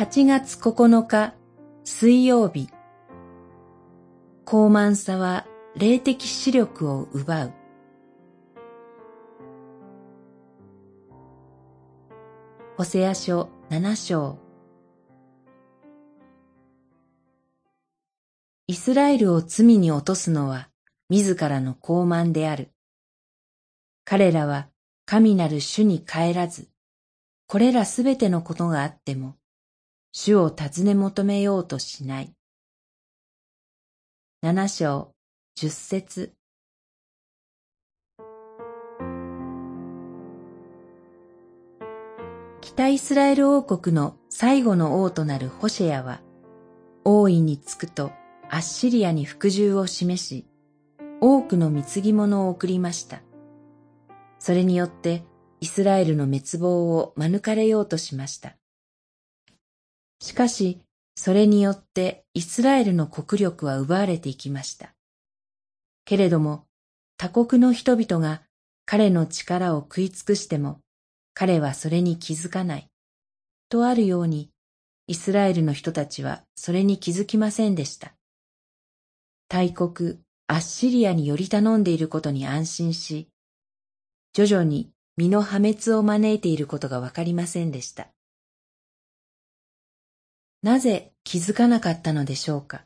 8月9日水曜日。高慢さは霊的視力を奪う。ホセア書7章。イスラエルを罪に落とすのは自らの高慢である。彼らは神なる主に帰らず、これらすべてのことがあっても、主を尋ね求めようとしない。七章、十節北イスラエル王国の最後の王となるホシェアは、王位につくとアッシリアに服従を示し、多くの貢ぎ物を送りました。それによってイスラエルの滅亡を免れようとしました。しかし、それによってイスラエルの国力は奪われていきました。けれども、他国の人々が彼の力を食い尽くしても、彼はそれに気づかない。とあるように、イスラエルの人たちはそれに気づきませんでした。大国アッシリアにより頼んでいることに安心し、徐々に身の破滅を招いていることがわかりませんでした。なぜ気づかなかったのでしょうか？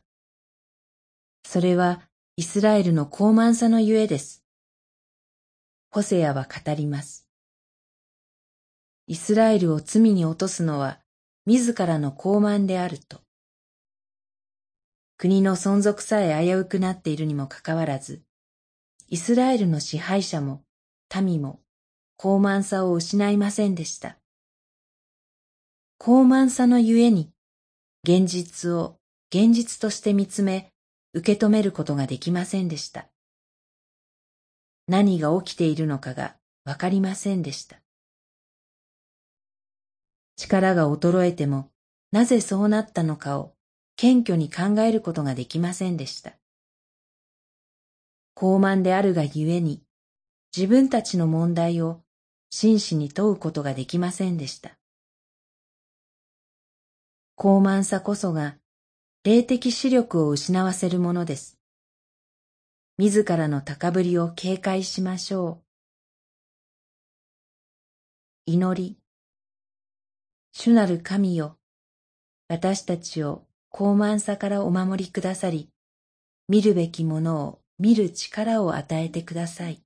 それはイスラエルの高慢さのゆえです。ホセアは語ります。イスラエルを罪に落とすのは自らの高慢であると。国の存続さえ危うくなっているにもかかわらず、イスラエルの支配者も民も高慢さを失いませんでした。高慢さのゆえに、現実を現実として見つめ、受け止めることができませんでした。何が起きているのかがわかりませんでした。力が衰えても、なぜそうなったのかを謙虚に考えることができませんでした。高慢であるがゆえに、自分たちの問題を真摯に問うことができませんでした。高慢さこそが霊的視力を失わせるものです。自らの高ぶりを警戒しましょう。祈り。主なる神よ、私たちを高慢さからお守りくださり、見るべきものを見る力を与えてください。